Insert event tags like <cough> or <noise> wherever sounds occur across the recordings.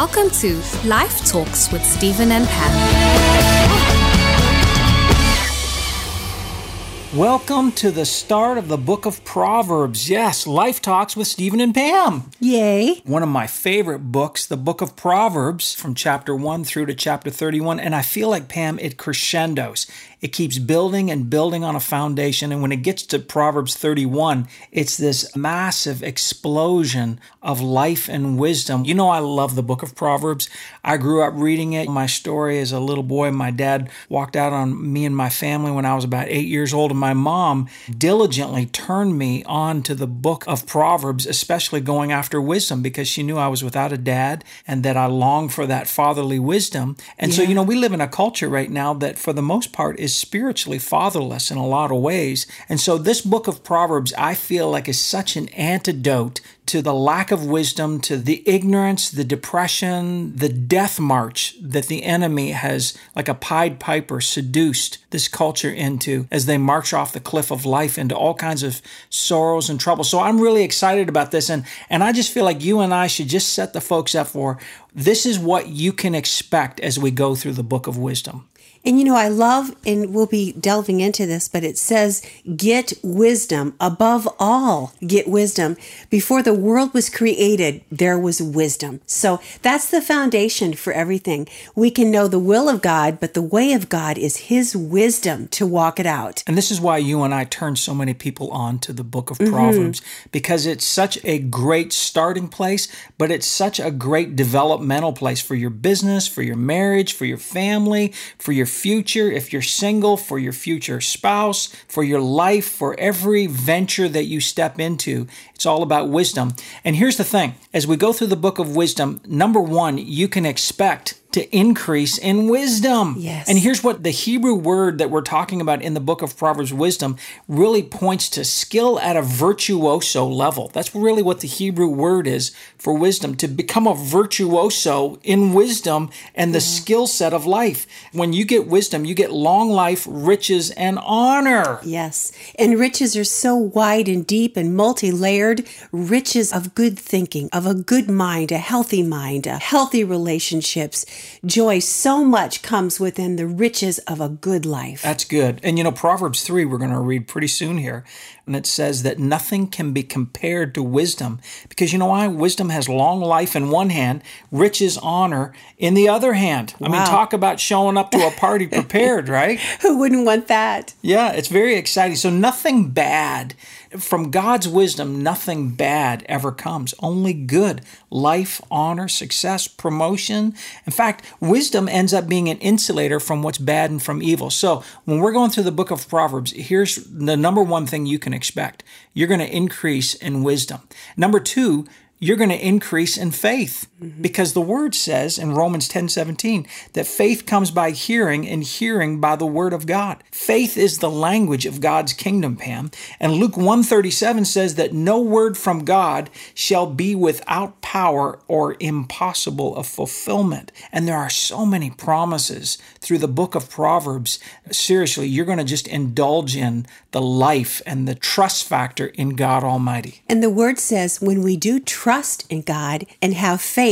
Welcome to Life Talks with Stephen and Pam. Welcome to the start of the book of Proverbs. Yes, Life Talks with Stephen and Pam. Yay. One of my favorite books, the book of Proverbs, from chapter 1 through to chapter 31. And I feel like, Pam, it crescendos. It keeps building and building on a foundation. And when it gets to Proverbs 31, it's this massive explosion of life and wisdom. You know, I love the book of Proverbs. I grew up reading it. My story as a little boy, my dad walked out on me and my family when I was about eight years old. And my mom diligently turned me on to the book of Proverbs, especially going after wisdom because she knew I was without a dad and that I longed for that fatherly wisdom. And so, you know, we live in a culture right now that for the most part is spiritually fatherless in a lot of ways. And so this book of Proverbs, I feel like is such an antidote to the lack of wisdom, to the ignorance, the depression, the death march that the enemy has, like a Pied Piper, seduced this culture into as they march off the cliff of life into all kinds of sorrows and trouble. So I'm really excited about this. And, and I just feel like you and I should just set the folks up for this is what you can expect as we go through the book of wisdom. And you know, I love, and we'll be delving into this, but it says, get wisdom. Above all, get wisdom. Before the world was created, there was wisdom. So that's the foundation for everything. We can know the will of God, but the way of God is His wisdom to walk it out. And this is why you and I turn so many people on to the book of mm-hmm. Proverbs because it's such a great starting place, but it's such a great developmental place for your business, for your marriage, for your family, for your future, if you're single, for your future spouse, for your life, for every venture that you step into. It's all about wisdom. And here's the thing as we go through the book of wisdom, number one, you can expect to increase in wisdom. Yes. And here's what the Hebrew word that we're talking about in the book of Proverbs wisdom really points to skill at a virtuoso level. That's really what the Hebrew word is for wisdom to become a virtuoso in wisdom and the skill set of life. When you get wisdom, you get long life, riches, and honor. Yes. And riches are so wide and deep and multi layered. Riches of good thinking, of a good mind, a healthy mind, a healthy relationships. Joy, so much comes within the riches of a good life. That's good. And you know, Proverbs 3, we're going to read pretty soon here. And it says that nothing can be compared to wisdom. Because you know why? Wisdom has long life in one hand, riches, honor in the other hand. I mean, talk about showing up to a party <laughs> prepared, right? Who wouldn't want that? Yeah, it's very exciting. So, nothing bad. From God's wisdom, nothing bad ever comes. Only good. Life, honor, success, promotion. In fact, wisdom ends up being an insulator from what's bad and from evil. So, when we're going through the book of Proverbs, here's the number one thing you can expect you're going to increase in wisdom. Number two, you're going to increase in faith Mm-hmm. because the word says in Romans 10 17 that faith comes by hearing and hearing by the word of God. Faith is the language of God's kingdom, Pam. And Luke 137 says that no word from God shall be without power or impossible of fulfillment. And there are so many promises through the book of Proverbs. Seriously, you're going to just indulge in the life and the trust factor in God Almighty. And the word says when we do trust in God and have faith,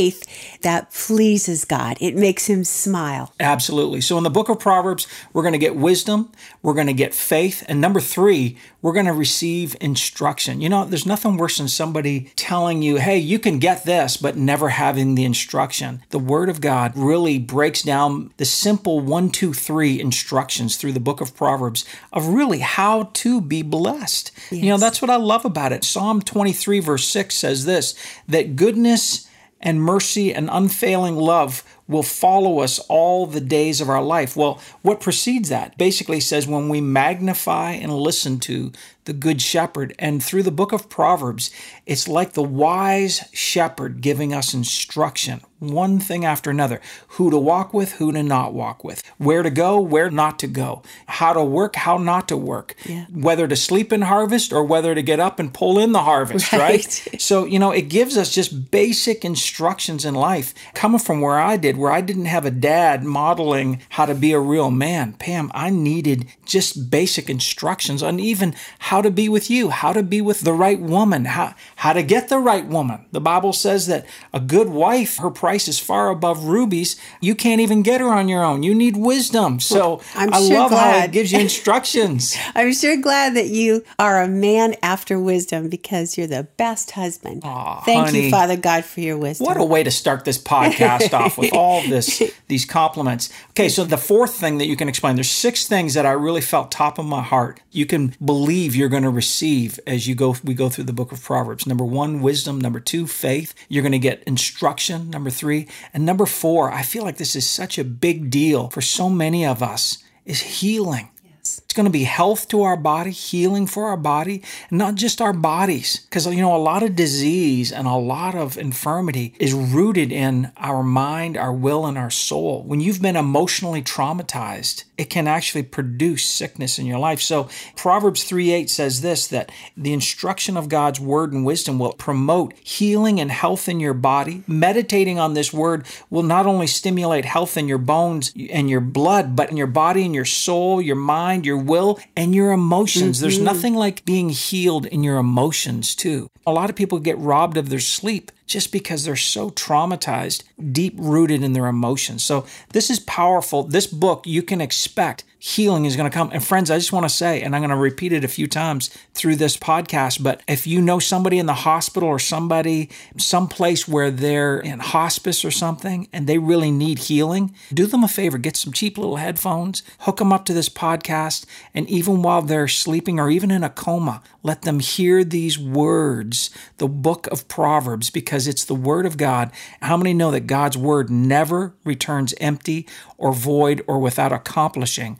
that pleases God. It makes him smile. Absolutely. So in the book of Proverbs, we're going to get wisdom, we're going to get faith, and number three, we're going to receive instruction. You know, there's nothing worse than somebody telling you, hey, you can get this, but never having the instruction. The Word of God really breaks down the simple one, two, three instructions through the book of Proverbs of really how to be blessed. You know, that's what I love about it. Psalm 23, verse 6 says this that goodness and mercy and unfailing love will follow us all the days of our life. Well, what precedes that basically says when we magnify and listen to the Good Shepherd, and through the book of Proverbs, it's like the wise shepherd giving us instruction, one thing after another who to walk with, who to not walk with, where to go, where not to go, how to work, how not to work, Yeah. whether to sleep in harvest or whether to get up and pull in the harvest, right? Right. <laughs> So, you know, it gives us just basic instructions in life. Coming from where I did, where I didn't have a dad modeling how to be a real man, Pam, I needed just basic instructions on even how how to be with you, how to be with the right woman, how, how to get the right woman. The Bible says that a good wife, her price is far above rubies. You can't even get her on your own. You need wisdom. So I'm I sure love how it gives you <laughs> instructions. I'm sure glad that you are a man after wisdom because you're the best husband. Aw, Thank honey. you, Father God, for your wisdom. What a way to start this podcast off with <laughs> all this these compliments. Okay, so the fourth thing that you can explain, there's six things that I really felt top of my heart. You can believe you're going to receive as you go we go through the book of Proverbs. Number 1, wisdom, number 2, faith. You're going to get instruction, number 3, and number 4, I feel like this is such a big deal for so many of us is healing. It's going to be health to our body, healing for our body, and not just our bodies. Because, you know, a lot of disease and a lot of infirmity is rooted in our mind, our will, and our soul. When you've been emotionally traumatized, it can actually produce sickness in your life. So, Proverbs 3 8 says this that the instruction of God's word and wisdom will promote healing and health in your body. Meditating on this word will not only stimulate health in your bones and your blood, but in your body and your soul, your mind, your will, and your emotions. There's mm-hmm. nothing like being healed in your emotions, too. A lot of people get robbed of their sleep just because they're so traumatized, deep rooted in their emotions. So, this is powerful. This book, you can expect healing is going to come. And, friends, I just want to say, and I'm going to repeat it a few times through this podcast, but if you know somebody in the hospital or somebody, someplace where they're in hospice or something and they really need healing, do them a favor, get some cheap little headphones, hook them up to this podcast, and even while they're sleeping or even in a coma, let them hear these words, the book of Proverbs, because it's the word of God. How many know that God's word never returns empty or void or without accomplishing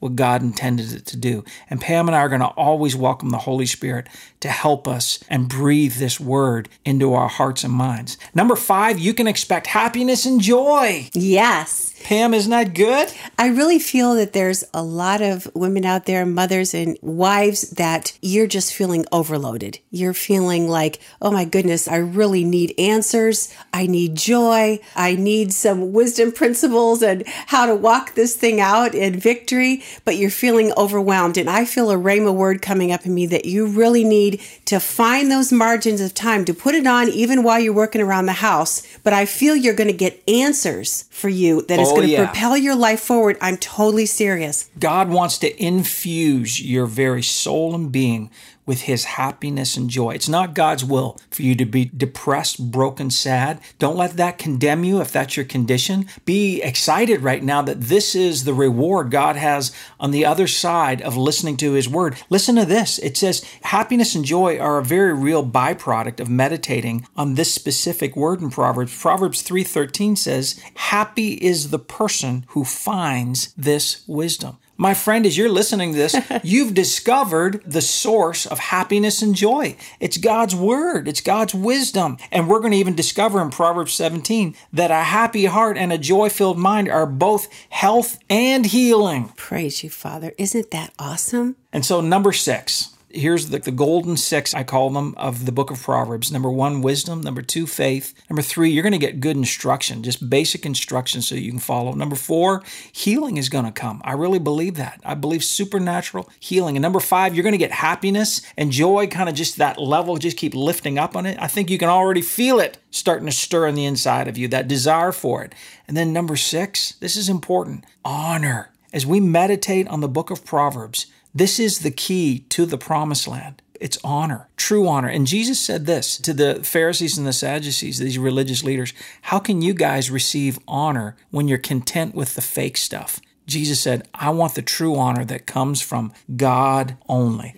what God intended it to do? And Pam and I are going to always welcome the Holy Spirit to help us and breathe this word into our hearts and minds. Number five, you can expect happiness and joy. Yes. Pam, isn't that good? I really feel that there's a lot of women out there, mothers and wives, that you're just feeling overloaded. You're feeling like, oh my goodness, I really need answers. I need joy. I need some wisdom principles and how to walk this thing out in victory. But you're feeling overwhelmed. And I feel a rhema word coming up in me that you really need to find those margins of time to put it on even while you're working around the house. But I feel you're going to get answers for you that is Oh, going to yeah. propel your life forward. I'm totally serious. God wants to infuse your very soul and being with his happiness and joy. It's not God's will for you to be depressed, broken, sad. Don't let that condemn you if that's your condition. Be excited right now that this is the reward God has on the other side of listening to his word. Listen to this. It says happiness and joy are a very real byproduct of meditating on this specific word in Proverbs. Proverbs 3:13 says, "Happy is the person who finds this wisdom." My friend, as you're listening to this, <laughs> you've discovered the source of happiness and joy. It's God's word, it's God's wisdom. And we're going to even discover in Proverbs 17 that a happy heart and a joy filled mind are both health and healing. Praise you, Father. Isn't that awesome? And so, number six, here's the, the golden six, I call them, of the book of Proverbs. Number one, wisdom. Number two, faith. Number three, you're going to get good instruction, just basic instruction so you can follow. Number four, healing is going to come. I really believe that. I believe supernatural healing. And number five, you're going to get happiness and joy, kind of just that level, just keep lifting up on it. I think you can already feel it starting to stir in the inside of you, that desire for it. And then number six, this is important honor. As we meditate on the book of Proverbs, this is the key to the promised land. It's honor, true honor. And Jesus said this to the Pharisees and the Sadducees, these religious leaders How can you guys receive honor when you're content with the fake stuff? Jesus said, I want the true honor that comes from God only.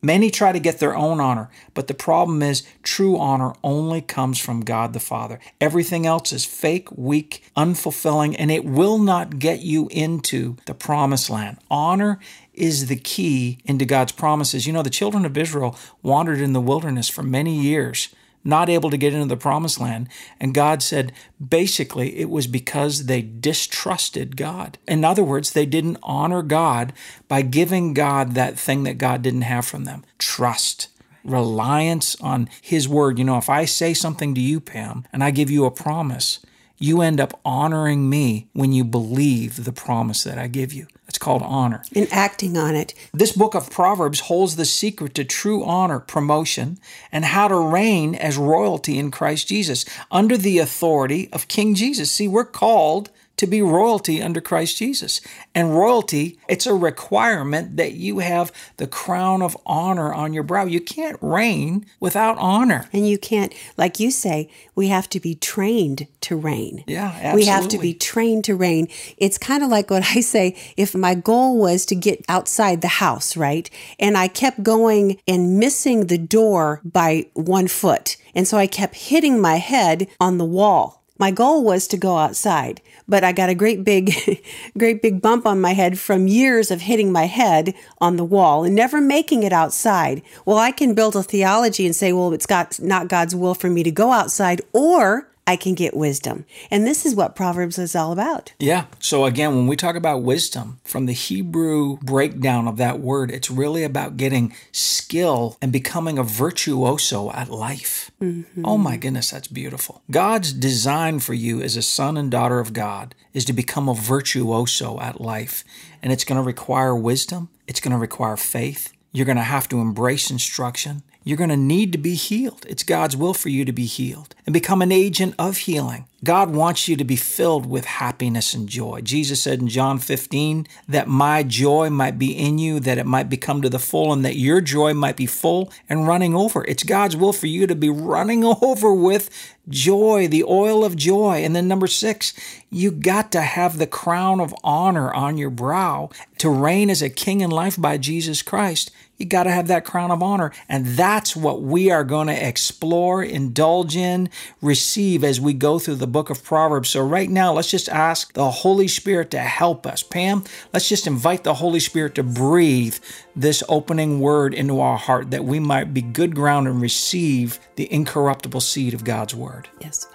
Many try to get their own honor, but the problem is true honor only comes from God the Father. Everything else is fake, weak, unfulfilling, and it will not get you into the promised land. Honor is the key into God's promises. You know, the children of Israel wandered in the wilderness for many years not able to get into the promised land. And God said, basically, it was because they distrusted God. In other words, they didn't honor God by giving God that thing that God didn't have from them trust. Reliance on His word. You know, if I say something to you, Pam, and I give you a promise, you end up honoring me when you believe the promise that I give you. It's called honor. And acting on it. This book of Proverbs holds the secret to true honor, promotion, and how to reign as royalty in Christ Jesus under the authority of King Jesus. See, we're called to be royalty under Christ Jesus. And royalty, it's a requirement that you have the crown of honor on your brow. You can't reign without honor. And you can't, like you say, we have to be trained to reign. Yeah, absolutely. We have to be trained to reign. It's kind of like what <laughs> I say if my goal was to get outside the house, right? And I kept going and missing the door by one foot. And so I kept hitting my head on the wall my goal was to go outside, but I got a great big, <laughs> great big bump on my head from years of hitting my head on the wall and never making it outside. Well, I can build a theology and say, well, it's got not God's will for me to go outside, or I can get wisdom. And this is what Proverbs is all about. Yeah. So again, when we talk about wisdom, from the Hebrew breakdown of that word, it's really about getting skill and becoming a virtuoso at life. Mm-hmm. Oh my goodness, that's beautiful. God's design for you as a son and daughter of God is to become a virtuoso at life. And it's going to require wisdom, it's going to require faith. You're going to have to embrace instruction. You're going to need to be healed. It's God's will for you to be healed and become an agent of healing. God wants you to be filled with happiness and joy. Jesus said in John 15 that my joy might be in you, that it might become to the full, and that your joy might be full and running over. It's God's will for you to be running <laughs> over with joy, the oil of joy. And then number six, you got to have the crown of honor on your brow to reign as a king in life by Jesus Christ. You got to have that crown of honor. And that's what we are going to explore, indulge in, receive as we go through the book of Proverbs. So, right now, let's just ask the Holy Spirit to help us. Pam, let's just invite the Holy Spirit to breathe this opening word into our heart that we might be good ground and receive the incorruptible seed of God's word. Yes,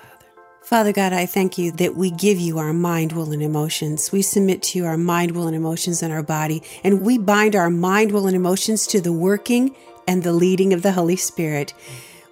Father. God, I thank you that we give you our mind, will, and emotions. We submit to you our mind, will, and emotions in our body, and we bind our mind, will, and emotions to the working and the leading of the Holy Spirit.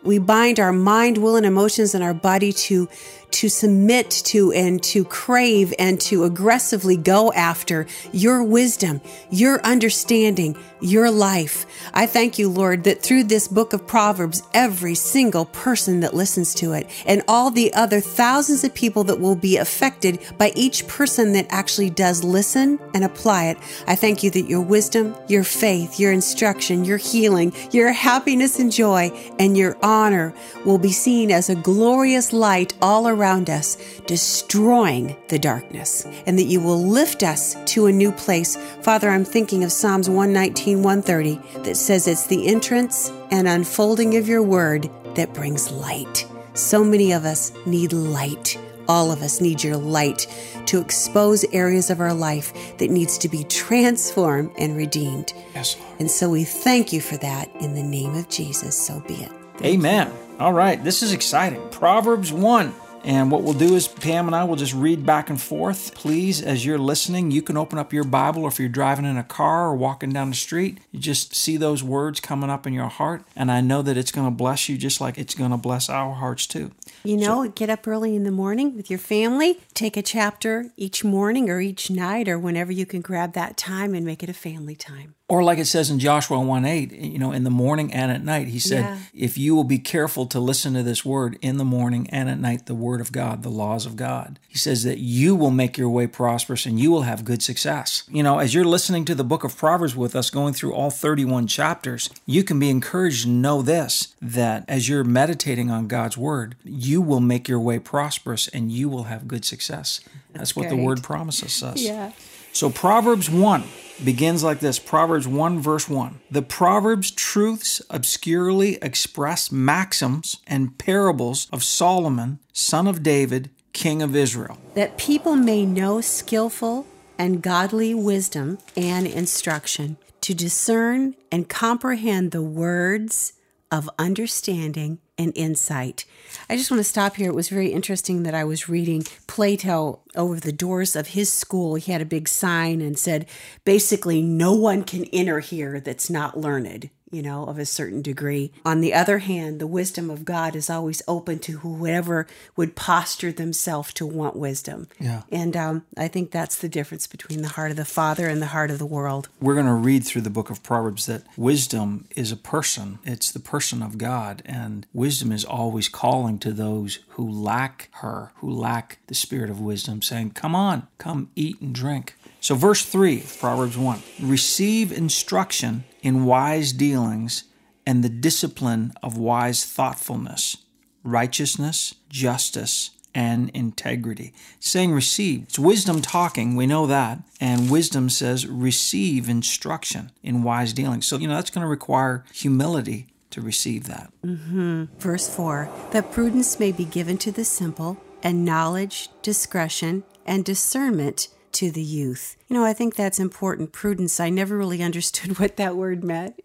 We bind our mind, will, and emotions in our body to to submit to and to crave and to aggressively go after your wisdom, your understanding, your life. I thank you, Lord, that through this book of Proverbs, every single person that listens to it and all the other thousands of people that will be affected by each person that actually does listen and apply it, I thank you that your wisdom, your faith, your instruction, your healing, your happiness and joy, and your honor will be seen as a glorious light all around around us, destroying the darkness, and that you will lift us to a new place. Father, I'm thinking of Psalms 119, 130 that says it's the entrance and unfolding of your word that brings light. So many of us need light. All of us need your light to expose areas of our life that needs to be transformed and redeemed. Yes, Lord. And so we thank you for that in the name of Jesus. So be it. Thank Amen. You. All right, this is exciting. Proverbs 1. And what we'll do is Pam and I will just read back and forth. Please, as you're listening, you can open up your Bible, or if you're driving in a car or walking down the street, you just see those words coming up in your heart. And I know that it's going to bless you just like it's going to bless our hearts too. You know, so, get up early in the morning with your family, take a chapter each morning or each night or whenever you can grab that time and make it a family time. Or like it says in Joshua 1 8, you know, in the morning and at night, he said, yeah. if you will be careful to listen to this word in the morning and at night, the word of God, the laws of God, he says that you will make your way prosperous and you will have good success. You know, as you're listening to the book of Proverbs with us, going through all 31 chapters, you can be encouraged to know this that as you're meditating on God's word, you will make your way prosperous and you will have good success. That's, That's what the word promises us. Yeah. So Proverbs 1 begins like this Proverbs 1, verse 1. The Proverbs truths obscurely express maxims and parables of Solomon, son of David, king of Israel. That people may know skillful and godly wisdom and instruction, to discern and comprehend the words of understanding and insight. I just want to stop here. It was very interesting that I was reading Plato over the doors of his school. He had a big sign and said, basically, no one can enter here that's not learned you know, of a certain degree. On the other hand, the wisdom of God is always open to whoever would posture themselves to want wisdom. Yeah. And um, I think that's the difference between the heart of the Father and the heart of the world. We're going to read through the book of Proverbs that wisdom is a person, it's the person of God. And wisdom is always calling to those who lack her, who lack the spirit of wisdom, saying, Come on, come eat and drink. So, verse 3, Proverbs 1 receive instruction in wise dealings and the discipline of wise thoughtfulness, righteousness, justice, and integrity. saying receive. It's wisdom talking, we know that. And wisdom says receive instruction in wise dealings. So, you know, that's going to require humility to receive that. Mm-hmm. Verse 4 that prudence may be given to the simple, and knowledge, discretion, and discernment to the youth. You know, I think that's important. Prudence. I never really <laughs> understood what that word meant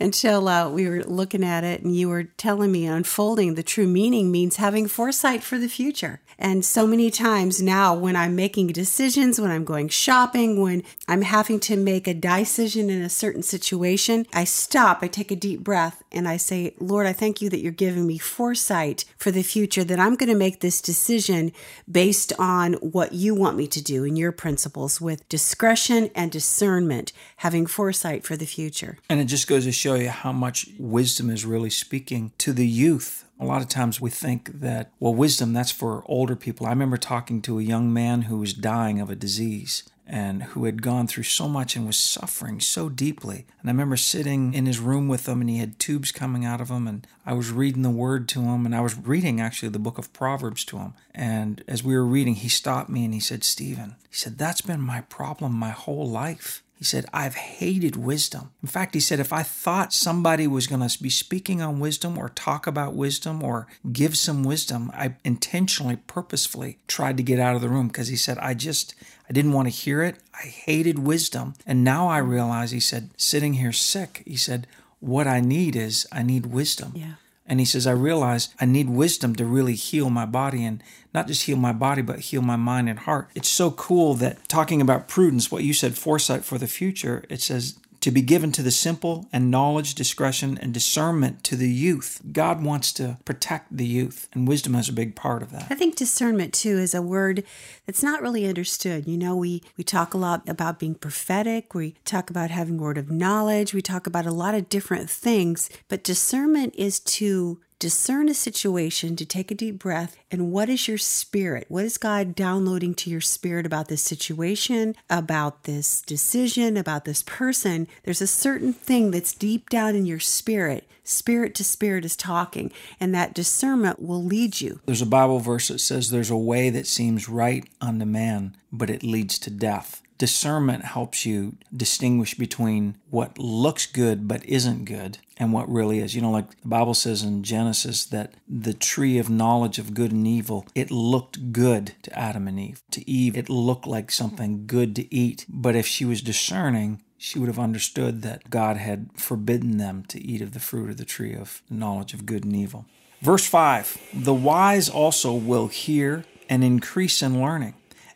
until uh, we were looking at it and you were telling me unfolding the true meaning means having foresight for the future. And so many times now, when I'm making decisions, when I'm going shopping, when I'm having to make a decision in a certain situation, I stop, I take a deep breath, and I say, Lord, I thank you that you're giving me foresight for the future, that I'm going to make this decision based on what you want me to do and your principles with discretion and discernment, having foresight for the future. And it just goes to show you how much wisdom is really speaking to the youth a lot of times we think that, well, wisdom, that's for older people. I remember talking to a young man who was dying of a disease and who had gone through so much and was suffering so deeply. And I remember sitting in his room with him and he had tubes coming out of him and I was reading the word to him and I was reading actually the book of Proverbs to him. And as we were reading, he stopped me and he said, Stephen, he said, that's been my problem my whole life. He said, I've hated wisdom. In fact, he said, if I thought somebody was going to be speaking on wisdom or talk about wisdom or give some wisdom, I intentionally, purposefully tried to get out of the room because he said, I just, I didn't want to hear it. I hated wisdom. And now I realize, he said, sitting here sick, he said, what I need is I need wisdom. Yeah. And he says, I realize I need wisdom to really heal my body and not just heal my body, but heal my mind and heart. It's so cool that talking about prudence, what you said, foresight for the future, it says to be given to the simple and knowledge, discretion, and discernment to the youth. God wants to protect the youth, and wisdom is a big part of that. I think discernment too is a word that's not really understood. You know, we we talk a lot about being prophetic, we talk about having word of knowledge, we talk about a lot of different things, but discernment is to discern a situation, to take a deep breath, and what is your spirit? What is God downloading to your spirit about this situation, about this decision, about this person? There's a certain thing that's deep down in your spirit. Spirit to spirit is talking, and that discernment will lead you. There's a Bible verse that says, There's a way that seems right unto man, but it leads to death discernment helps you distinguish between what looks good but isn't good and what really is. You know, like the Bible says in Genesis that the tree of knowledge of good and evil, it looked good to Adam and Eve. To Eve, it looked like something good to eat. But if she was discerning, she would have understood that God had forbidden them to eat of the fruit of the tree of knowledge of good and evil. Verse 5 The wise also will hear and increase in learning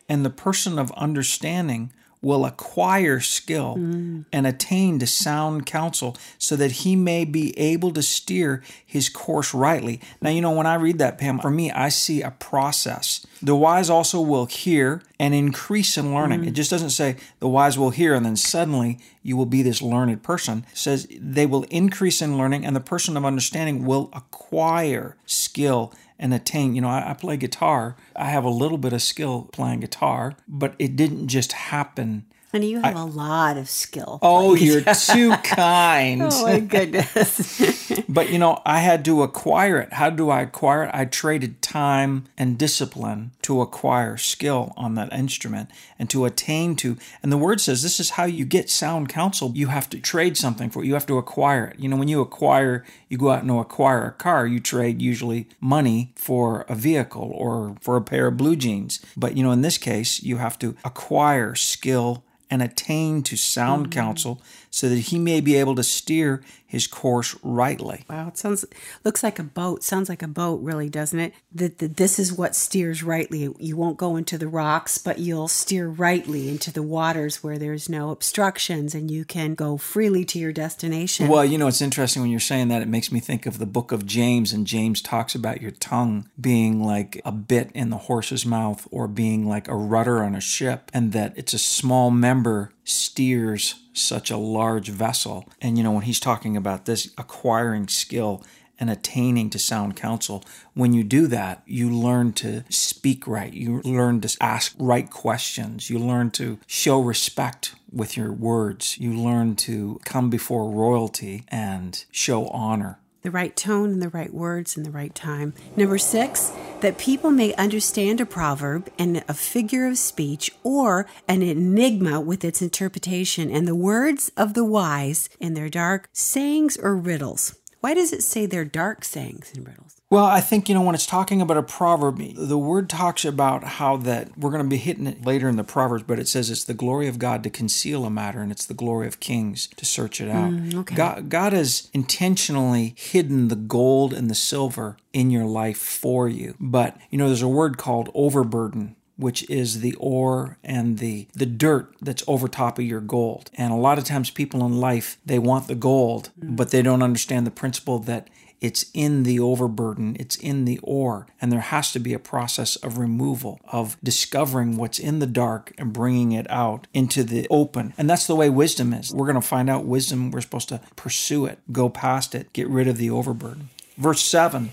and the person of understanding will acquire skill mm. and attain to sound counsel so that he may be able to steer his course rightly. Now, you know, when I read that, Pam, for me, I see a process. The wise also will hear and increase in learning. Mm. It just doesn't say the wise will hear and then suddenly you will be this learned person. It says they will increase in learning and the person of understanding will acquire skill and attain. You know, I, I, play guitar. I have a little bit of skill playing guitar, but it didn't just happen. And you have I, a lot of skill. Oh, you're too kind. <laughs> oh my goodness. <laughs> <laughs> but you know, I had to acquire it. How do I acquire it? I traded time and discipline to acquire skill on that instrument and to attain to. And the word says this is how you get sound counsel. You have to trade something for it. You have to acquire it. You know, when you acquire, you go out and acquire a car, you trade usually money for a vehicle or for a pair of blue jeans. But you know, in this case, you have to acquire skill and attain to sound mm-hmm. counsel so that he may be able to steer his course rightly. Wow, it sounds looks like a boat. Sounds like a boat, really, doesn't it? That, that this is what steers rightly. You won't go into the rocks, but you'll steer rightly into the waters where there's no obstructions, and you can go freely to your destination. Well, you know, it's interesting when you're saying that. It makes me think of the book of James, and James talks about your tongue being like a bit in the horse's mouth or being like a rudder on a ship, and that it's a small member steers such a large vessel. And, you know, when he's talking about this acquiring skill and attaining to sound counsel, when you do that, you learn to speak right. You learn to ask right questions. You learn to show respect with your words. You learn to come before royalty and show honor the right tone and the right words in the right time. Number six, that people may understand a proverb and a figure of speech or an enigma with its interpretation and the words of the wise in their dark sayings or riddles. Why does it say they're dark sayings and riddles? Well, I think, you know, when it's talking about a proverb, the word talks about how that we're going to be hitting it later in the Proverbs, but it says it's the glory of God to conceal a matter and it's the glory of kings to search it out. Mm, okay. God, God has intentionally hidden the gold and the silver in your life for you. But, you know, there's a word called overburden which is the ore and the the dirt that's over top of your gold. And a lot of times people in life they want the gold, mm. but they don't understand the principle that it's in the overburden, it's in the ore, and there has to be a process of removal, of discovering what's in the dark and bringing it out into the open. And that's the way wisdom is. We're going to find out wisdom, we're supposed to pursue it, go past it, get rid of the overburden. Verse 7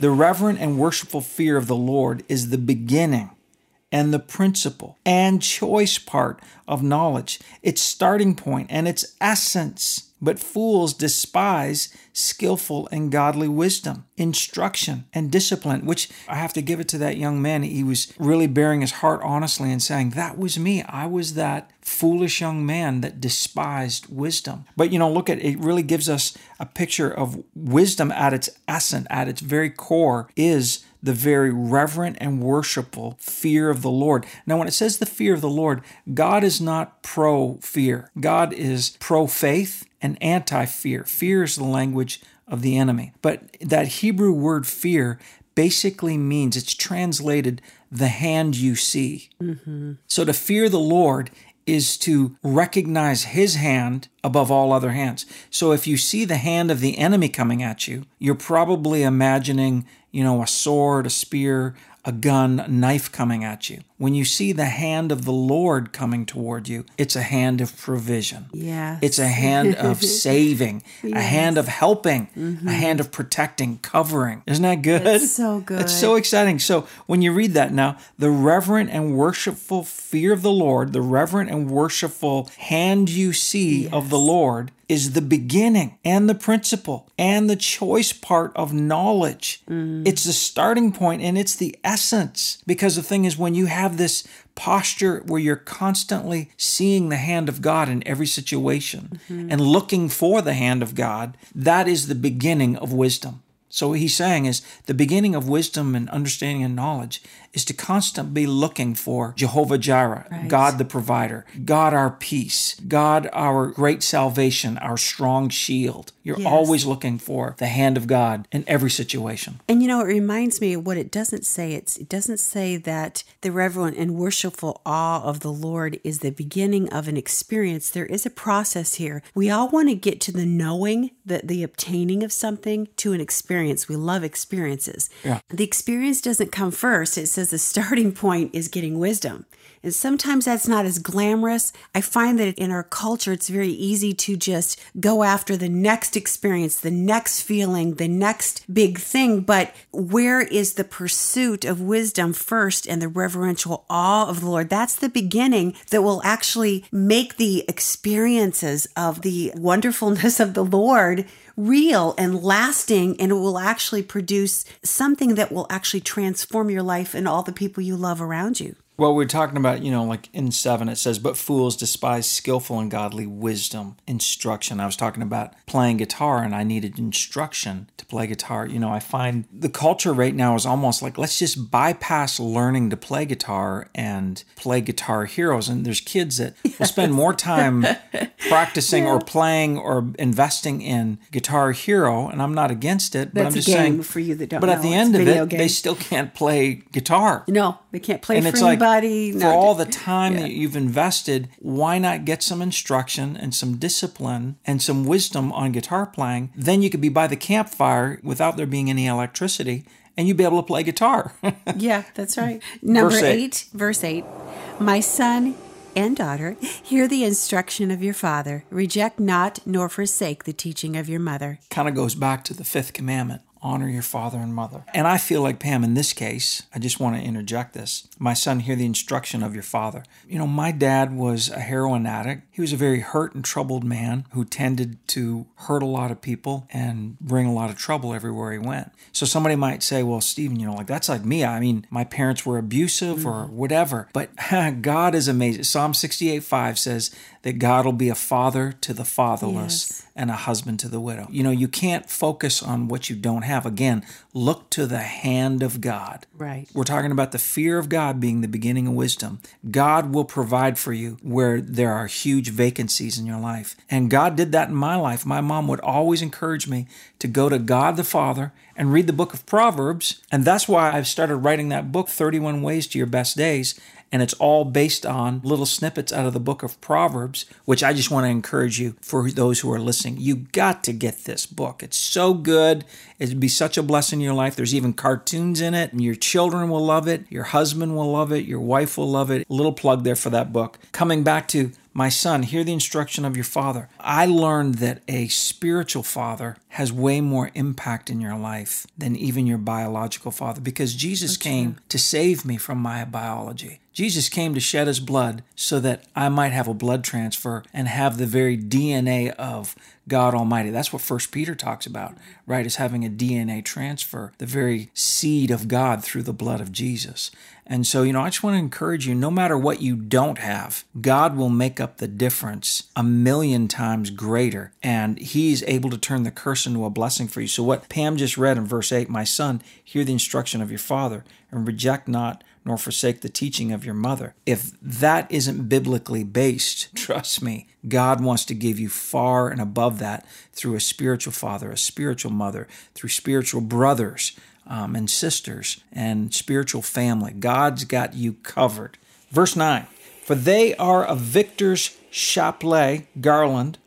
The reverent and worshipful fear of the Lord is the beginning and the principle and choice part of knowledge, its starting point and its essence. But fools despise skillful and godly wisdom, instruction, and discipline, which I have to give it to that young man. He was really bearing his heart honestly and saying, That was me. I was that foolish young man that despised wisdom. But you know, look at it really gives us a picture of wisdom at its essence, at its very core, is the very reverent and worshipful fear of the Lord. Now, when it says the fear of the Lord, God is not pro fear, God is pro faith and anti fear. Fear is the language of the enemy. But that Hebrew word fear basically means it's translated the hand you see. Mm-hmm. So to fear the Lord is to recognize his hand above all other hands. So if you see the hand of the enemy coming at you, you're probably imagining, you know, a sword, a spear, a gun, a knife coming at you. When you see the hand of the Lord coming toward you, it's a hand of provision. Yeah. It's a hand of <laughs> saving, yes. a hand of helping, mm-hmm. a hand of protecting, covering. Isn't that good? That's so good. It's so exciting. So when you read that now, the reverent and worshipful fear of the Lord, the reverent and worshipful hand you see yes. of the Lord is the beginning and the principle and the choice part of knowledge. Mm. It's the starting point and it's the essence. Because the thing is, when you have this posture where you're constantly seeing the hand of God in every situation mm-hmm. and looking for the hand of God, that is the beginning of wisdom. So what he's saying is the beginning of wisdom and understanding and knowledge is to constantly be looking for Jehovah Jireh, right. God the provider, God our peace, God our great salvation, our strong shield. You're yes. always looking for the hand of God in every situation. And you know, it reminds me of what it doesn't say. It's, it doesn't say that the reverent and worshipful awe of the Lord is the beginning of an experience. There is a process here. We all want to get to the knowing, the, the obtaining of something to an experience. We love experiences. Yeah. The experience doesn't come first. It says the starting point is getting wisdom. And sometimes that's not as glamorous. I find that in our culture, it's very easy to just go after the next experience, the next feeling, the next big thing. But where is the pursuit of wisdom first and the reverential awe of the Lord? That's the beginning that will actually make the experiences of the wonderfulness of the Lord real and lasting, and it will actually produce something that will actually transform your life and all the people you love around you. Well, we're talking about, you know, like in seven, it says, but fools despise skillful and godly wisdom, instruction. I was talking about playing guitar and I needed instruction to play guitar. You know, I find the culture right now is almost like, let's just bypass learning to play guitar and play guitar heroes. And there's kids that will spend more time <laughs> practicing or playing or investing in Guitar Hero. And I'm not against it, but That's I'm just saying. for you that don't But at the end of it, game. they still can't play guitar No, they can't play and for it's like anybody. for no, all the time that you've invested why not get some instruction and some discipline and some wisdom on guitar playing then you could be by the campfire without there being any electricity and you'd be able to play guitar <laughs> Yeah, that's right. Number Verse eight. eight. verse eight. My son and daughter, hear the instruction of your father. Reject not nor forsake the teaching of your mother. kind of goes back to the fifth commandment honor your father and mother. And I feel like Pam in this case, I just want to interject this. My son, hear the instruction of your father. You know, my dad was a heroin addict. He was a very hurt and troubled man who tended to hurt a lot of people and bring a lot of trouble everywhere he went. So somebody might say, well, Stephen, you know, like that's like me. I mean, my parents were abusive or mm-hmm. whatever, but <laughs> God is amazing. Psalm 68 5 says that God will be a father to the fatherless Yes. And a husband to the widow. You know, you can't focus on what you don't have. Again, look to the hand of God. Right. We're talking about the fear of God being the beginning of wisdom. God will provide for you where there are huge vacancies in your life. And God did that in my life. My mom would always encourage me to go to God the Father and read the book of Proverbs. And that's why I've started writing that book, 31 Ways to Your Best Days and it's all based on little snippets out of the book of Proverbs, which I just want to encourage you for those who are listening. You got to get this book. It's so good. It'd be such a blessing in your life. There's even cartoons in it, and your children will love it. Your husband will love it. Your wife will love it. A little plug there for that book. Coming back to my son, hear the instruction of your father. I learned that a spiritual father has way more impact in your life than even your biological father because Jesus came to save me from my biology. Jesus came to shed his blood so that I might have a blood transfer and have the very DNA of God Almighty. That's what First Peter talks about, right? Is having a DNA transfer, the very seed of God through the blood of Jesus. And so, you know, I just want to encourage you no matter what you don't have, God will make up the difference a million times greater. And He's able to turn the curse into a blessing for you. So, what Pam just read in verse 8 My son, hear the instruction of your father, and reject not nor forsake the teaching of your mother. If that isn't biblically based, trust me, God wants to give you far and above that through a spiritual father, a spiritual mother, through spiritual brothers um, and sisters and spiritual family. God's got you covered. Verse 9 For they are a victor's chaplet, garland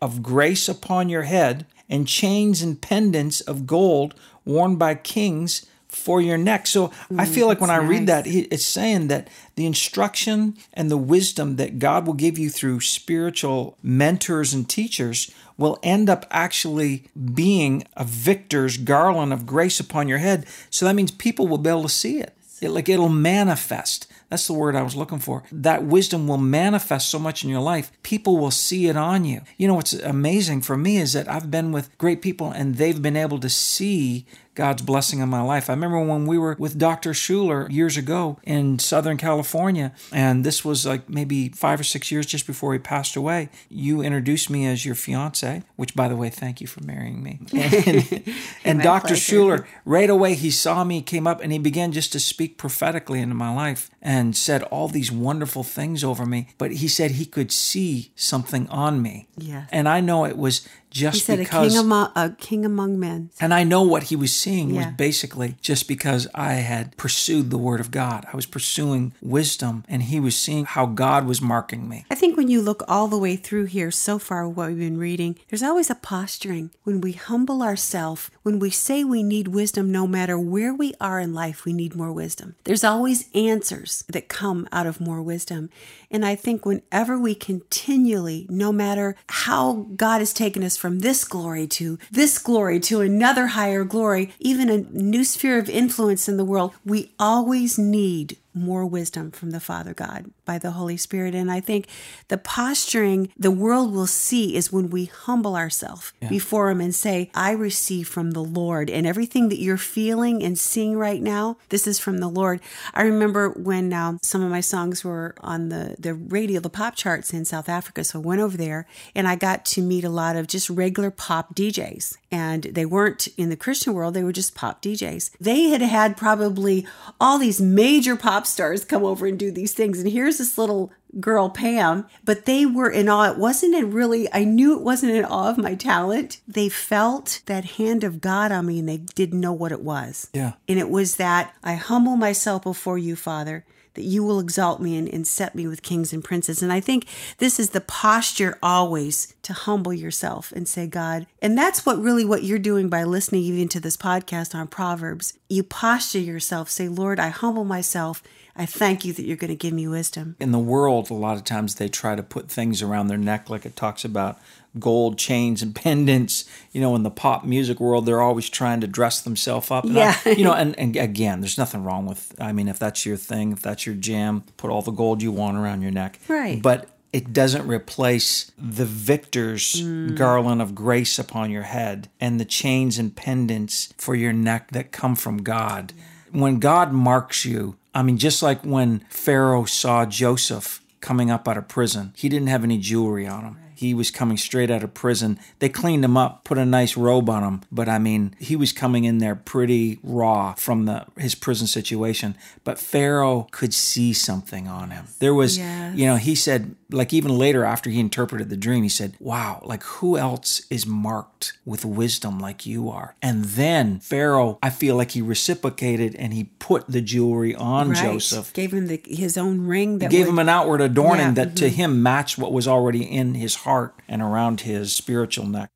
of grace upon your head, and chains and pendants of gold worn by kings for your neck. So I feel like when I that's read that, it's saying that the instruction and the wisdom that God will give you through spiritual mentors and teachers will end up actually being a victor's garland of grace upon your head. So that means people will be able to see it. It like it'll manifest. That's the word I was looking for. That wisdom will manifest so much in your life. People will see it on you. You know what's amazing for me is that I've been with great people and they've been able to see God's blessing in my life. I remember when we were with Dr. Schuller years ago in Southern California, and this was like maybe five or six years just before he passed away. You introduced me as your fiance, which, by the way, thank you for marrying me. <laughs> And, and Dr. pleasure. Schuller, right away, he saw me, came up, and he began just to speak prophetically into my life and said all these wonderful things over me. But he said he could see something on me. Yes. And I know it was just He said a king among a king among men. and I know what he was seeing was basically just because I had pursued the word of God. I was pursuing wisdom, and he was seeing how God was marking me. I think when you look all the way through here so far what we've been reading, there's always a posturing when we humble ourselves, when we say we need wisdom no matter where we are in life, we need more wisdom. There's always answers that come out of more wisdom. And I think whenever we continually, no matter how God has taken us from this glory to this glory to another higher glory, even a new sphere of influence in the world, we always need more wisdom from the Father God by the Holy Spirit. And I think the posturing the world will see is when we humble ourselves yeah. before Him and say, I receive from the Lord. And everything that you're feeling and seeing right now, this is from the Lord. I remember when um, some of my songs were on the, the radio, the pop charts in South Africa. So I went over there and I got to meet a lot of just regular pop DJs. And they weren't in the Christian world, they were just pop DJs. They had had probably all these major pop stars come over and do these things. And here's this little girl Pam, but they were in awe. It wasn't it really, I knew it wasn't in awe of my talent. They felt that hand of God on me and they didn't know what it was. Yeah. And it was that I humble myself before you, Father that you will exalt me and, and set me with kings and princes. And I think this is the posture always to humble yourself and say, God, and that's what really what you're doing by listening even to this podcast on Proverbs. You posture yourself, say, Lord, I humble myself. I thank you that you're going to give me wisdom. In the world, a lot of times they try to put things around their neck, like it talks about gold chains and <laughs> pendants. You know, in the pop music world, they're always trying to dress themselves up. And yeah. I, you know, and, and again, there's nothing wrong with, I mean, if that's your thing, if that's your jam, put all the gold you want around your neck. Right. But it doesn't replace the victor's mm. garland of grace upon your head and the chains and pendants for your neck that come from God. When God marks you, I mean, just like when Pharaoh saw Joseph coming up out of prison, he didn't have any jewelry on him. He was coming straight out of prison. They cleaned him up, put a nice robe on him, but I mean, he was coming in there pretty raw from the his prison situation. But Pharaoh could see something on him. There was, yes. you know, he said, like even later after he interpreted the dream, he said, "Wow, like who else is marked with wisdom like you are?" And then Pharaoh, I feel like he reciprocated and he put the jewelry on right. Joseph, gave him the, his own ring that gave would, him an outward adorning yeah, that mm-hmm. to him matched what was already in his heart heart and around his spiritual neck.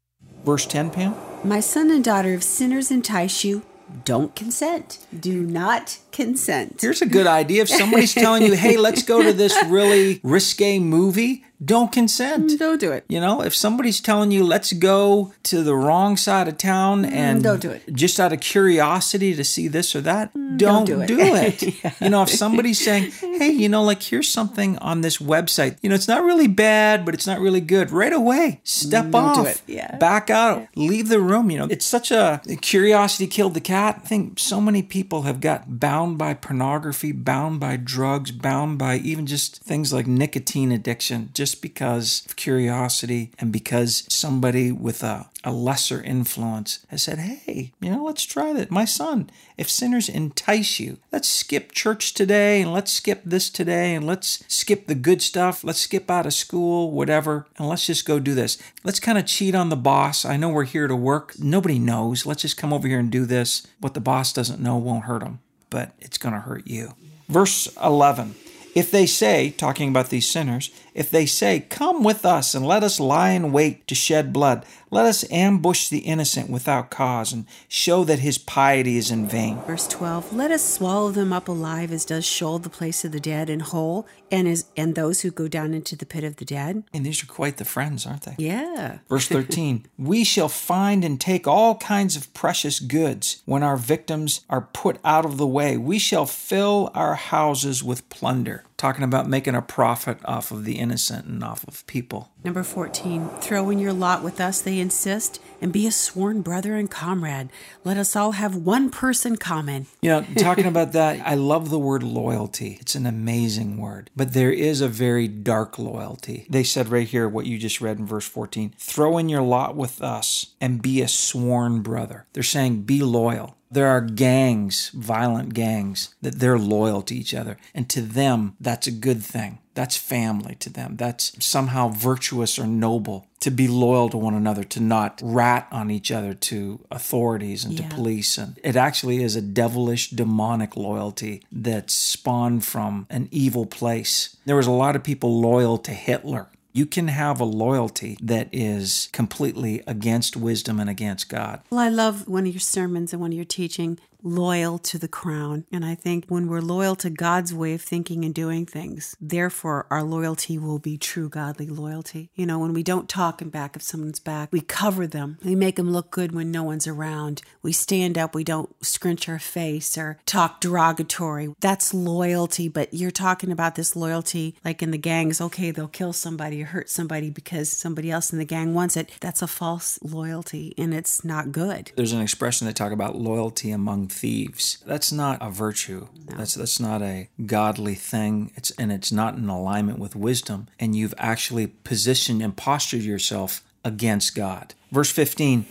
Verse 10, Pam? My son and daughter, if sinners entice you, don't consent. Do not consent. Here's a good idea. If somebody's telling you, hey, let's go to this <laughs> really risque movie, don't consent. Mm, don't do it. You know, if somebody's telling you, let's go to the wrong side of town mm, and don't do it. Just out of curiosity to see this or that, don't, don't do it. Do it. yeah. <laughs> You know, if somebody's saying, hey, you know, like here's something on this website, you know, it's not really bad, but it's not really good, right away, step don't off. Yeah. Back out, leave the room. You know, it's such a curiosity killed the cat. I think so many people have got bound by pornography, bound by drugs, bound by even just things like nicotine addiction. Just just because of curiosity and because somebody with a, a lesser influence has said, hey, you know, let's try that. My son, if sinners entice you, let's skip church today and let's skip this today and let's skip the good stuff. Let's skip out of school, whatever, and let's just go do this. Let's kind of cheat on the boss. I know we're here to work. Nobody knows. Let's just come over here and do this. What the boss doesn't know won't hurt him, but it's going to hurt you. Verse 11. If they say, talking about these sinners, if they say, Come with us and let us lie in wait to shed blood, let us ambush the innocent without cause and show that his piety is in vain. Verse 12 Let us swallow them up alive as does Sheol the place of the dead and whole, and as and those who go down into the pit of the dead. And these are quite the friends, aren't they? Yeah. <laughs> Verse 13 We shall find and take all kinds of precious goods when our victims are put out of the way. We shall fill our houses with plunder. Talking about making a profit off of the innocent and off of people. Number 14, throw in your lot with us, they insist, and be a sworn brother and comrade. Let us all have one person common. You know, <laughs> talking about that, I love the word loyalty. It's an amazing word, but there is a very dark loyalty. They said right here, what you just read in verse 14 throw in your lot with us and be a sworn brother. They're saying, be loyal. There are gangs, violent gangs, that they're loyal to each other. And to them, that's a good thing. That's family to them. That's somehow virtuous or noble to be loyal to one another, to not rat on each other, to authorities and yeah. to police. And it actually is a devilish, demonic loyalty that's spawned from an evil place. There was a lot of people loyal to Hitler you can have a loyalty that is completely against wisdom and against God. Well, I love one of your sermons and one of your teaching loyal to the crown. And I think when we're loyal to God's way of thinking and doing things, therefore our loyalty will be true godly loyalty. You know, when we don't talk in back of someone's back, we cover them. We make them look good when no one's around. We stand up, we don't scrunch our face or talk derogatory. That's loyalty, but you're talking about this loyalty like in the gangs, okay, they'll kill somebody or hurt somebody because somebody else in the gang wants it. That's a false loyalty and it's not good. There's an expression they talk about loyalty among thieves. That's not a virtue. No. That's that's not a godly thing. It's and it's not in alignment with wisdom. And you've actually positioned and postured yourself against God. Verse 15,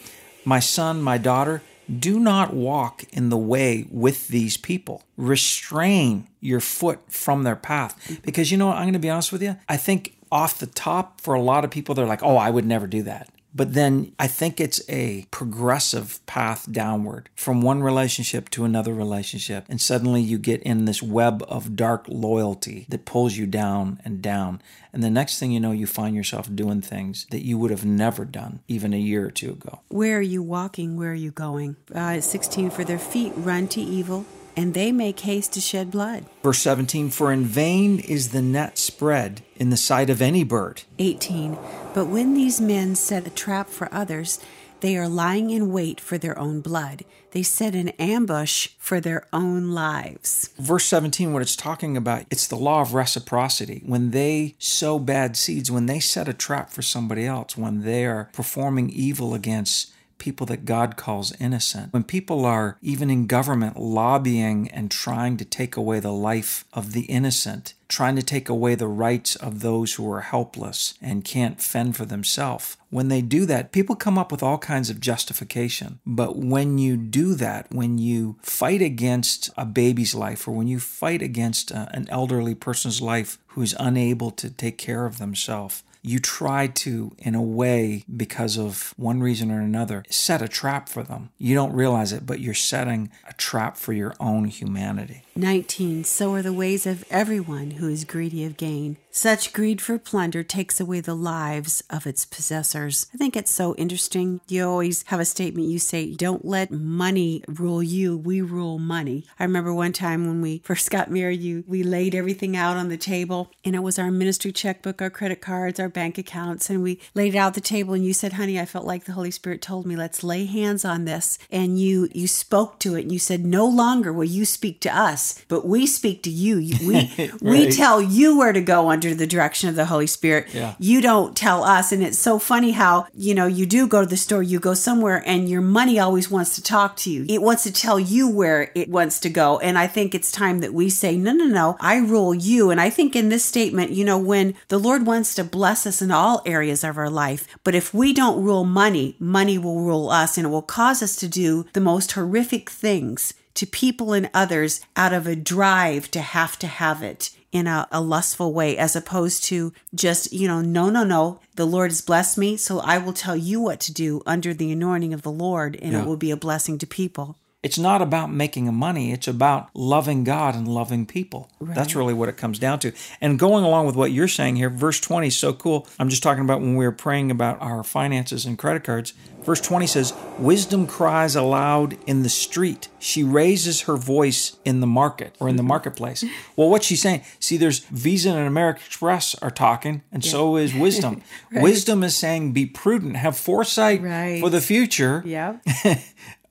my son, my daughter, do not walk in the way with these people. Restrain your foot from their path. Because you know what? I'm going to be honest with you. I think off the top, for a lot of people, they're like, oh, I would never do that. But then I think it's a progressive path downward from one relationship to another relationship. And suddenly you get in this web of dark loyalty that pulls you down and down. And the next thing you know, you find yourself doing things that you would have never done even a year or two ago. Where are you walking? Where are you going? Uh, 16 For their feet run to evil and they make haste to shed blood. Verse 17 For in vain is the net spread in the sight of any bird. 18 But when these men set a trap for others, they are lying in wait for their own blood. They set an ambush for their own lives. Verse 17, what it's talking about, it's the law of reciprocity. When they sow bad seeds, when they set a trap for somebody else, when they are performing evil against people that God calls innocent. When people are, even in government, lobbying and trying to take away the life of the innocent, trying to take away the rights of those who are helpless and can't fend for themselves. When they do that, people come up with all kinds of justification. But when you do that, when you fight against a baby's life or when you fight against a, an elderly person's life who's unable to take care of themselves, you try to, in a way, because of one reason or another, set a trap for them. You don't realize it, but you're setting a trap for your own humanity. 19. So are the ways of everyone who is greedy of gain. Such greed for plunder takes away the lives of its possessors. I think it's so interesting. You always have a statement you say, Don't let money rule you, we rule money. I remember one time when we <laughs> first got married, you we laid everything out on the table, and it was our ministry checkbook, our credit cards, our bank accounts, and we laid it out the table, and you said, Honey, I felt like the Holy Spirit told me, let's lay hands on this. And you you spoke to it and you said, No longer will you speak to us, but we speak to you. We <laughs> right. we tell you where to go under under the direction of the Holy Spirit. Yeah. You don't tell us. And it's so funny how, you know, you do go to the store, you go somewhere, and your money always wants to talk to you. It wants to tell you where it wants to go. And I think it's time that we say, no, no, no, I rule you. And I think in this statement, you know, when the Lord wants to bless us in all areas of our life, but if we don't rule money, money will rule us and it will cause us to do the most horrific things to people and others out of a drive to have to have it in a, a, lustful way as opposed to just, you know, no, no, no. The Lord has blessed me, so I will tell you what to do under the anointing of the Lord, and yeah. it will be a blessing to people. It's not about making money, it's about loving God and loving people. Right. That's really what it comes down to. And going along with what you're saying here, verse 20 is so cool. I'm just talking about when we were praying about our finances and credit cards. Verse 20 says, Wisdom cries aloud in the street. She raises her voice in the market or in the mm-hmm. marketplace. well, what's she saying? See, there's Visa and American Express are talking, and yeah. so is <laughs> wisdom. right. Wisdom is saying, Be prudent, have foresight right. for the future. Yeah. <laughs>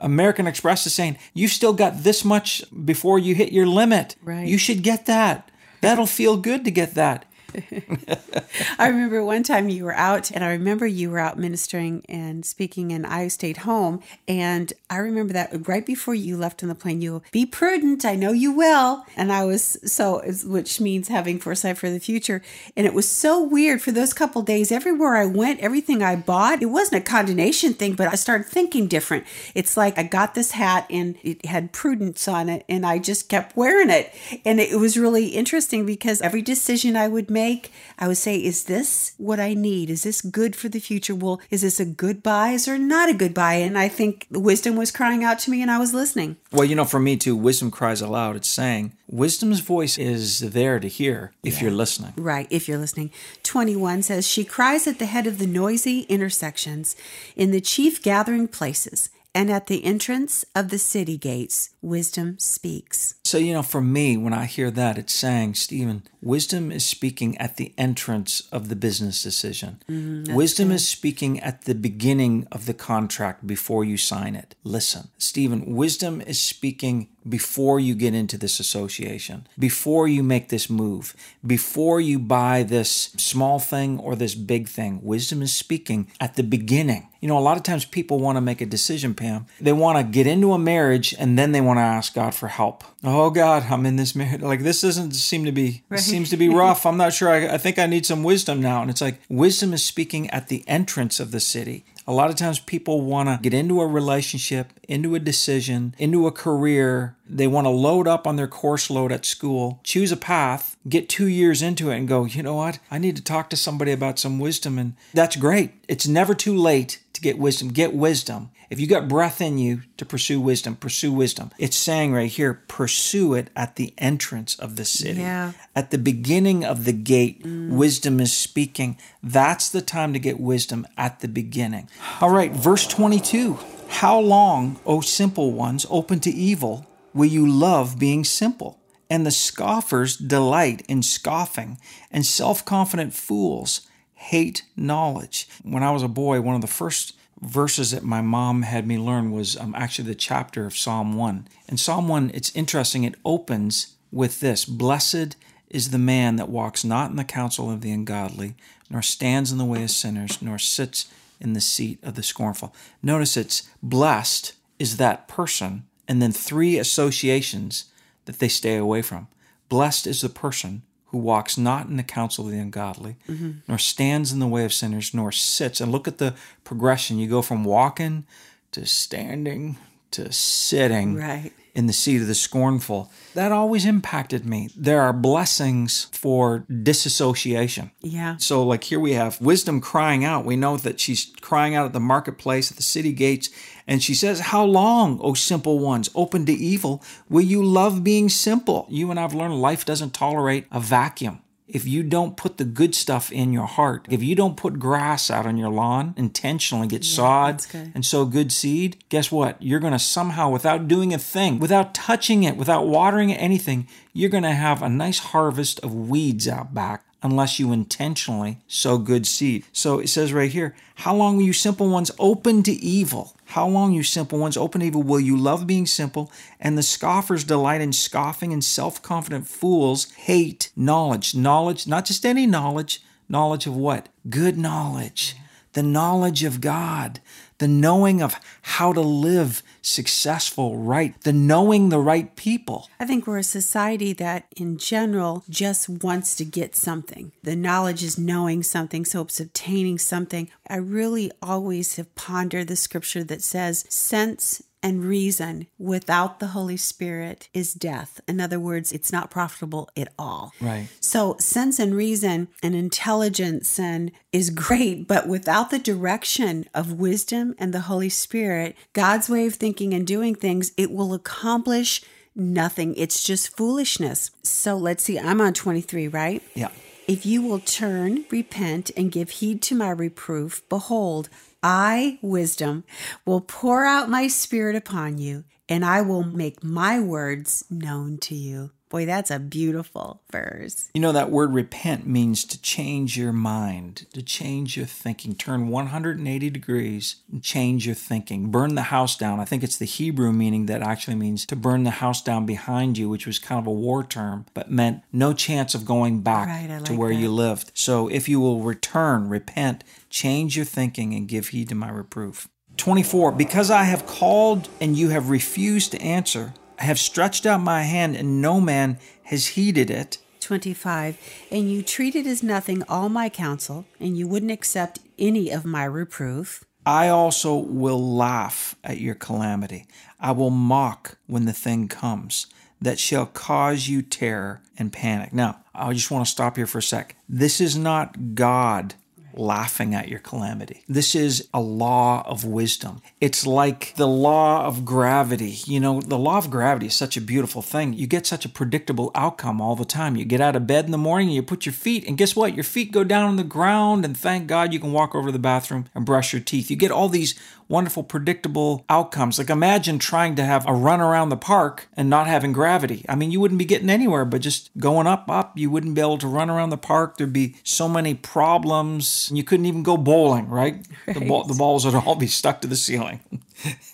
American Express is saying, you've still got this much before you hit your limit. Right. You should get that. That'll feel good to get that. <laughs> I remember one time you were out, and I remember you were out ministering and speaking, and I stayed home. And I remember that right before you left on the plane, you be prudent. I know you will. And I was so, which means having foresight for the future. And it was so weird for those couple days. Everywhere I went, everything I bought, it wasn't a condemnation thing, but I started thinking different. It's like I got this hat and it had prudence on it, and I just kept wearing it. And it was really interesting because every decision I would make, make, I would say, is this what I need? Is this good for the future? Well, is this a good buy or not a good buy? And I think wisdom was crying out to me and I was listening. Well, you know, for me too, wisdom cries aloud. It's saying wisdom's voice is there to hear if yeah. you're listening. Right, if you're listening. 21 says, She cries at the head of the noisy intersections in the chief gathering places and at the entrance of the city gates, wisdom speaks. So, you know, for me, when I hear that, it's saying, Stephen, wisdom is speaking at the entrance of the business decision. Mm-hmm, wisdom is speaking at the beginning of the contract before you sign it. Listen, Stephen, wisdom is speaking before you get into this association, before you make this move, before you buy this small thing or this big thing. Wisdom is speaking at the beginning. You know, a lot of times people want to make a decision, Pam. They want to get into a marriage and then they want to ask God for help. Oh God, I'm in this marriage. Like this doesn't seem to be right. seems to be rough. I'm not sure. I, I think I need some wisdom now. And it's like wisdom is speaking at the entrance of the city. A lot of times people want to get into a relationship, into a decision, into a career. They want to load up on their course load at school, choose a path, get two years into it, and go, you know what? I need to talk to somebody about some wisdom. And that's great. It's never too late to get wisdom. Get wisdom. If you got breath in you to pursue wisdom, pursue wisdom. It's saying right here, pursue it at the entrance of the city. Yeah. At the beginning of the gate, mm. wisdom is speaking. That's the time to get wisdom at the beginning. All right, verse 22. How long, O simple ones, open to evil, will you love being simple? And the scoffers delight in scoffing, and self confident fools hate knowledge. When I was a boy, one of the first verses that my mom had me learn was um, actually the chapter of Psalm 1. And Psalm 1, it's interesting, it opens with this Blessed is the man that walks not in the counsel of the ungodly, nor stands in the way of sinners, nor sits in the seat of the scornful. Notice it's blessed is that person, and then three associations that they stay away from. Blessed is the person who walks not in the counsel of the ungodly, mm-hmm. nor stands in the way of sinners, nor sits. And look at the progression. You go from walking to standing to sitting right. in the seat of the scornful. That always impacted me. There are blessings for disassociation. Yeah. So, like here we have wisdom crying out. We know that she's crying out at the marketplace, at the city gates, and she says, How long, O simple ones, open to evil, will you love being simple? You and I've learned life doesn't tolerate a vacuum. If you don't put the good stuff in your heart, if you don't put grass out on your lawn intentionally, get yeah, sod and sow good seed, guess what? You're going to somehow, without doing a thing, without touching it, without watering it, anything, you're going to have a nice harvest of weeds out back unless you intentionally sow good seed. So it says right here, How long will you simple ones open to evil? How long, you simple ones, open evil, will you love being simple? And the scoffers delight in scoffing, and self confident fools hate knowledge. Knowledge, not just any knowledge, knowledge of what? Good knowledge the knowledge of God, the knowing of how to live successful, right, the knowing the right people. I think we're a society that, in general, just wants to get something. The knowledge is knowing something, so it's obtaining something. I really always have pondered the scripture that says, sense and reason without the Holy Spirit is death. In other words, it's not profitable at all. Right. So sense and reason and intelligence and is great, but without the direction of wisdom and the Holy Spirit, God's way of thinking and doing things, it will accomplish nothing. It's just foolishness. So let's see, I'm on 23, right? Yeah. If you will turn, repent, and give heed to my reproof, behold, I, wisdom, will pour out my spirit upon you, and I will make my words known to you. Boy, that's a beautiful verse. You know, that word repent means to change your mind, to change your thinking, turn 180 degrees and change your thinking, burn the house down. I think it's the Hebrew meaning that actually means to burn the house down behind you, which was kind of a war term, but meant no chance of going back right, like to where that. you lived. So if you will return, repent, change your thinking, and give heed to my reproof. 24, because I have called and you have refused to answer, have stretched out my hand, and no man has heeded it. 25. And you treated as nothing all my counsel, and you wouldn't accept any of my reproof. I also will laugh at your calamity. I will mock when the thing comes that shall cause you terror and panic. Now, I just want to stop here for a sec. This is not God laughing at your calamity. This is a law of wisdom. It's like the law of gravity. You know, the law of gravity is such a beautiful thing. You get such a predictable outcome all the time. You get out of bed in the morning, you put your feet, and guess what? Your feet go down on the ground, and thank God you can walk over to the bathroom and brush your teeth. You get all these wonderful, predictable outcomes. Like imagine trying to have a run around the park and not having gravity. I mean, you wouldn't be getting anywhere, but just going up, up, you wouldn't be able to run around the park. There'd be so many problems. And you couldn't even go bowling, right? right. The, ball, the balls would all be stuck to the ceiling.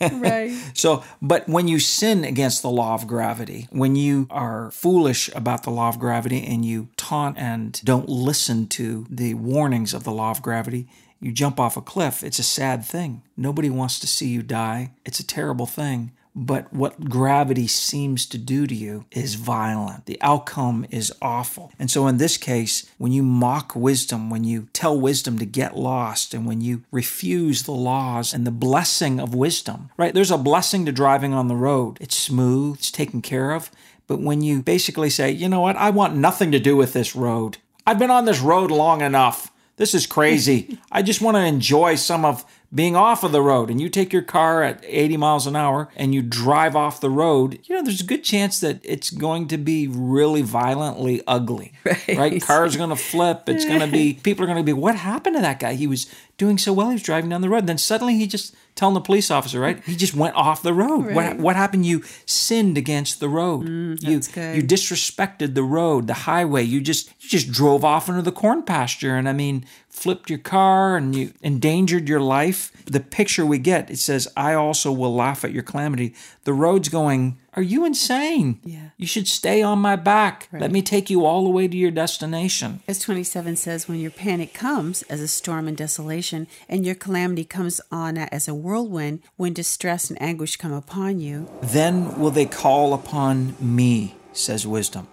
right. <laughs> So, but when you sin against the law of gravity, when you are foolish about the law of gravity and you taunt and don't listen to the warnings of the law of gravity, you jump off a cliff. It's a sad thing. Nobody wants to see you die. It's a terrible thing. But what gravity seems to do to you is violent. The outcome is awful. And so, in this case, when you mock wisdom, when you tell wisdom to get lost, and when you refuse the laws and the blessing of wisdom, right? There's a blessing to driving on the road. It's smooth, it's taken care of. But when you basically say, you know what, I want nothing to do with this road, I've been on this road long enough. This is crazy. <laughs> I just want to enjoy some of being off of the road and you take your car at 80 miles an hour and you drive off the road, you know, there's a good chance that it's going to be really violently ugly. <laughs> Right. right? Cars are going to flip. It's going to be, people are going to be, what happened to that guy? He was doing so well. He was driving down the road. And then suddenly he just telling the police officer, right? He just went off the road. Right. What, what happened? You sinned against the road. Mm, you, good. you disrespected the road, the highway. You just you just drove off into the corn pasture. And I mean, flipped your car and you endangered your life. The picture we get, it says, I also will laugh at your calamity. The road's going, Are you insane? Yeah. You should stay on my back. Right. Let me take you all the way to your destination. As 27 says, when your panic comes as a storm and desolation, and your calamity comes on as a whirlwind, when distress and anguish come upon you, then will they call upon me, says wisdom.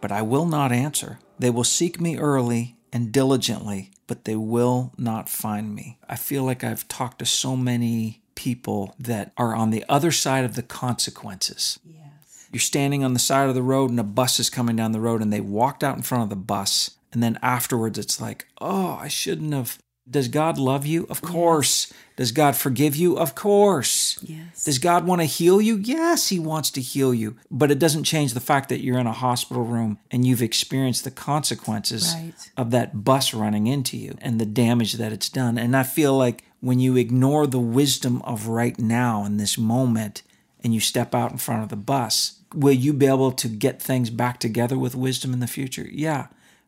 But I will not answer. They will seek me early and diligently but they will not find me. I feel like I've talked to so many people that are on the other side of the consequences. Yes. You're standing on the side of the road and a bus is coming down the road and they walked out in front of the bus. And then afterwards, it's like, oh, I shouldn't have does God love you? Of course. Yes. Does God forgive you? Of course. Yes. Does God want to heal you? Yes, He wants to heal you. But it doesn't change the fact that you're in a hospital room and you've experienced the consequences right. of that bus running into you and the damage that it's done. And I feel like when you ignore the wisdom of right now in this moment and you step out in front of the bus, will you be able to get things back together with wisdom in the future? Yeah.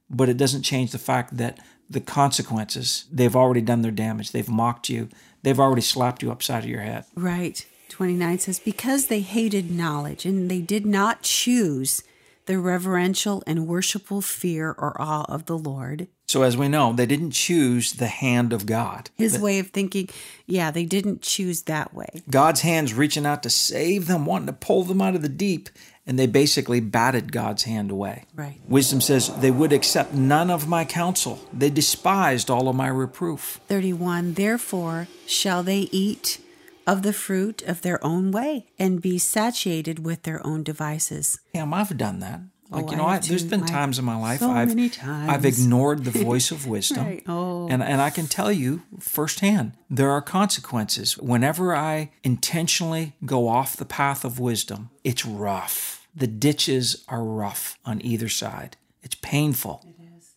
But it doesn't change the fact that the consequences. They've already done their damage. They've mocked you. They've already slapped you upside of your head. Right. 29 says, Because they hated knowledge and they did not choose the reverential and worshipful fear or awe of the Lord. So, as we know, they didn't choose the hand of God. His way of thinking, yeah, they didn't choose that way. God's hand's reaching out to save them, wanting to pull them out of the deep and they basically batted God's hand away. Right. Wisdom says, They would accept none of my counsel. They despised all of my reproof. 31. Therefore shall they eat of the fruit of their own way and be satiated with their own devices. Yeah, I've done that. Like oh, you know, I there's been times in my life so I've. I've ignored the <laughs> voice of wisdom, right. oh. and and I can tell you firsthand there are consequences whenever I intentionally go off the path of wisdom. It's rough. The ditches are rough on either side. It's painful.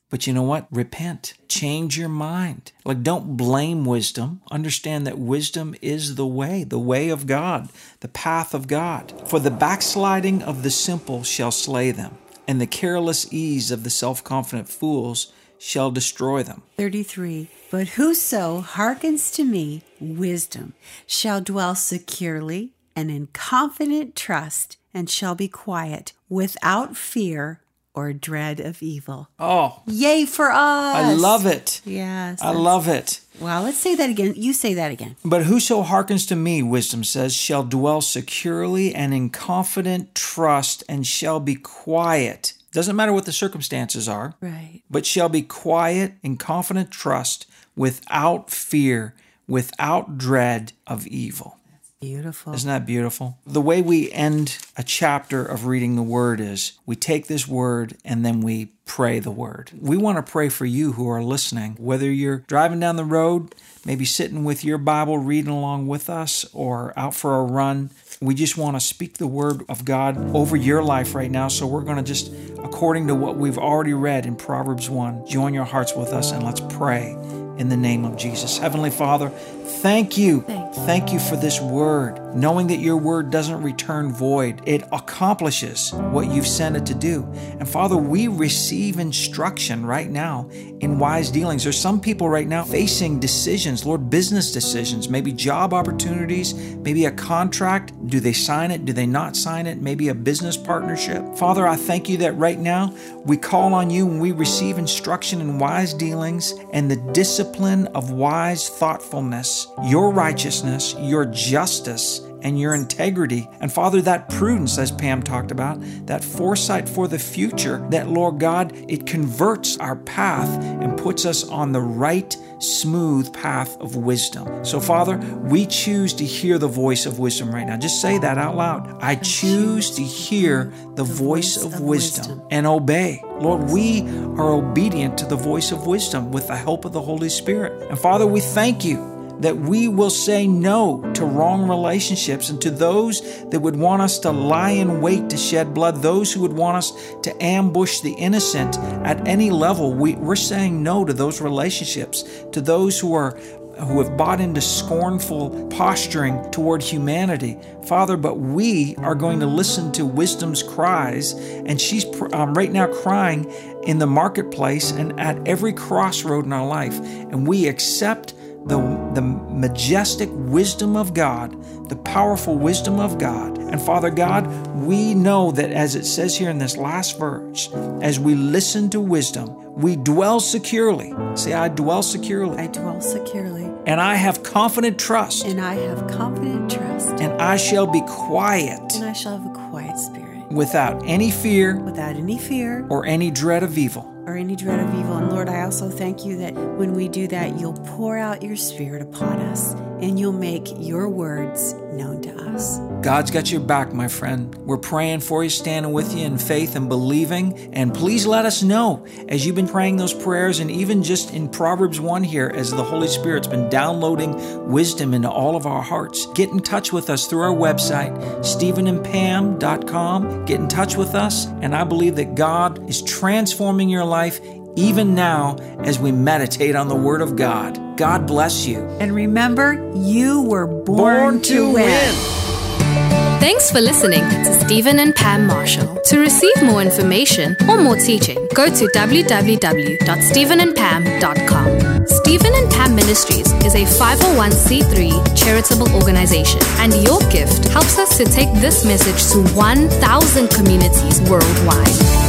But you know what? Repent. Change your mind. Like, don't blame wisdom. Understand that wisdom is the way, the way of God, the path of God. For the backsliding of the simple shall slay them, and the careless ease of the self confident fools shall destroy them. 33. But whoso hearkens to me, wisdom, shall dwell securely and in confident trust, and shall be quiet, without fear or dread of evil. Oh, Yay for us! I love it. Yes. I love it. Well, let's say that again. You say that again. But whoso hearkens to me, wisdom says, shall dwell securely and in confident trust and shall be quiet. Doesn't matter what the circumstances are, Right. but shall be quiet in confident trust without fear, without dread of evil. Beautiful. Isn't that beautiful? The way we end a chapter of reading the word is we take this word and then we pray the word. We want to pray for you who are listening, whether you're driving down the road, maybe sitting with your Bible reading along with us, or out for a run. We just want to speak the word of God over your life right now. So we're going to just, according to what we've already read in Proverbs 1, join your hearts with us and let's pray in the name of Jesus. Heavenly Father, thank you. Thank you. Thank you for this word, knowing that your word doesn't return void. It accomplishes what you've sent it to do. And Father, we receive instruction right now in wise dealings. There's some people right now facing decisions, Lord, business decisions, maybe job opportunities, maybe a contract. Do they sign it? Do they not sign it? Maybe a business partnership. Father, I thank you that right now we call on you and we receive instruction in wise dealings and the discipline of wise thoughtfulness, your righteousness, your justice, and your integrity. And Father, that prudence, as Pam talked about, that foresight for the future, that Lord God, it converts our path and puts us on the right, smooth path of wisdom. So, Father, we choose to hear the voice of wisdom right now. Just say that out loud. I choose to hear the voice of wisdom and obey. Lord, we are obedient to the voice of wisdom with the help of the Holy Spirit. And Father, we thank you that we will say no to wrong relationships and to those that would want us to lie in wait to shed blood, those who would want us to ambush the innocent at any level. We, we're saying no to those relationships, to those who are who have bought into scornful posturing toward humanity. Father, but we are going to listen to wisdom's cries, and she's um, right now crying in the marketplace and at every crossroad in our life. And we accept the, the majestic wisdom of God, the powerful wisdom of God. And Father God, we know that as it says here in this last verse, as we listen to wisdom, we dwell securely. Say, I dwell securely. I dwell securely. And I have confident trust. And I have confident trust. And I shall be quiet. And I shall have a quiet spirit. Without any fear. Without any fear. Or any dread of evil or any dread of evil. And Lord, I also thank you that when we do that, you'll pour out your spirit upon us and you'll make your words known to us. God's got your back, my friend. We're praying for you, standing with you in faith and believing. And please let us know as you've been praying those prayers, and even just in Proverbs 1 here, as the Holy Spirit's been downloading wisdom into all of our hearts. Get in touch with us through our website, StephenandPam.com. Get in touch with us, and I believe that God is transforming your life even now as we meditate on the Word of God. God bless you. And remember, you were born, Born to win. win. Thanks for listening to Stephen and Pam Marshall. To receive more information or more teaching, go to www.stephenandpam.com. Stephen and Pam Ministries is a 501c3 charitable organization, and your gift helps us to take this message to 1,000 communities worldwide.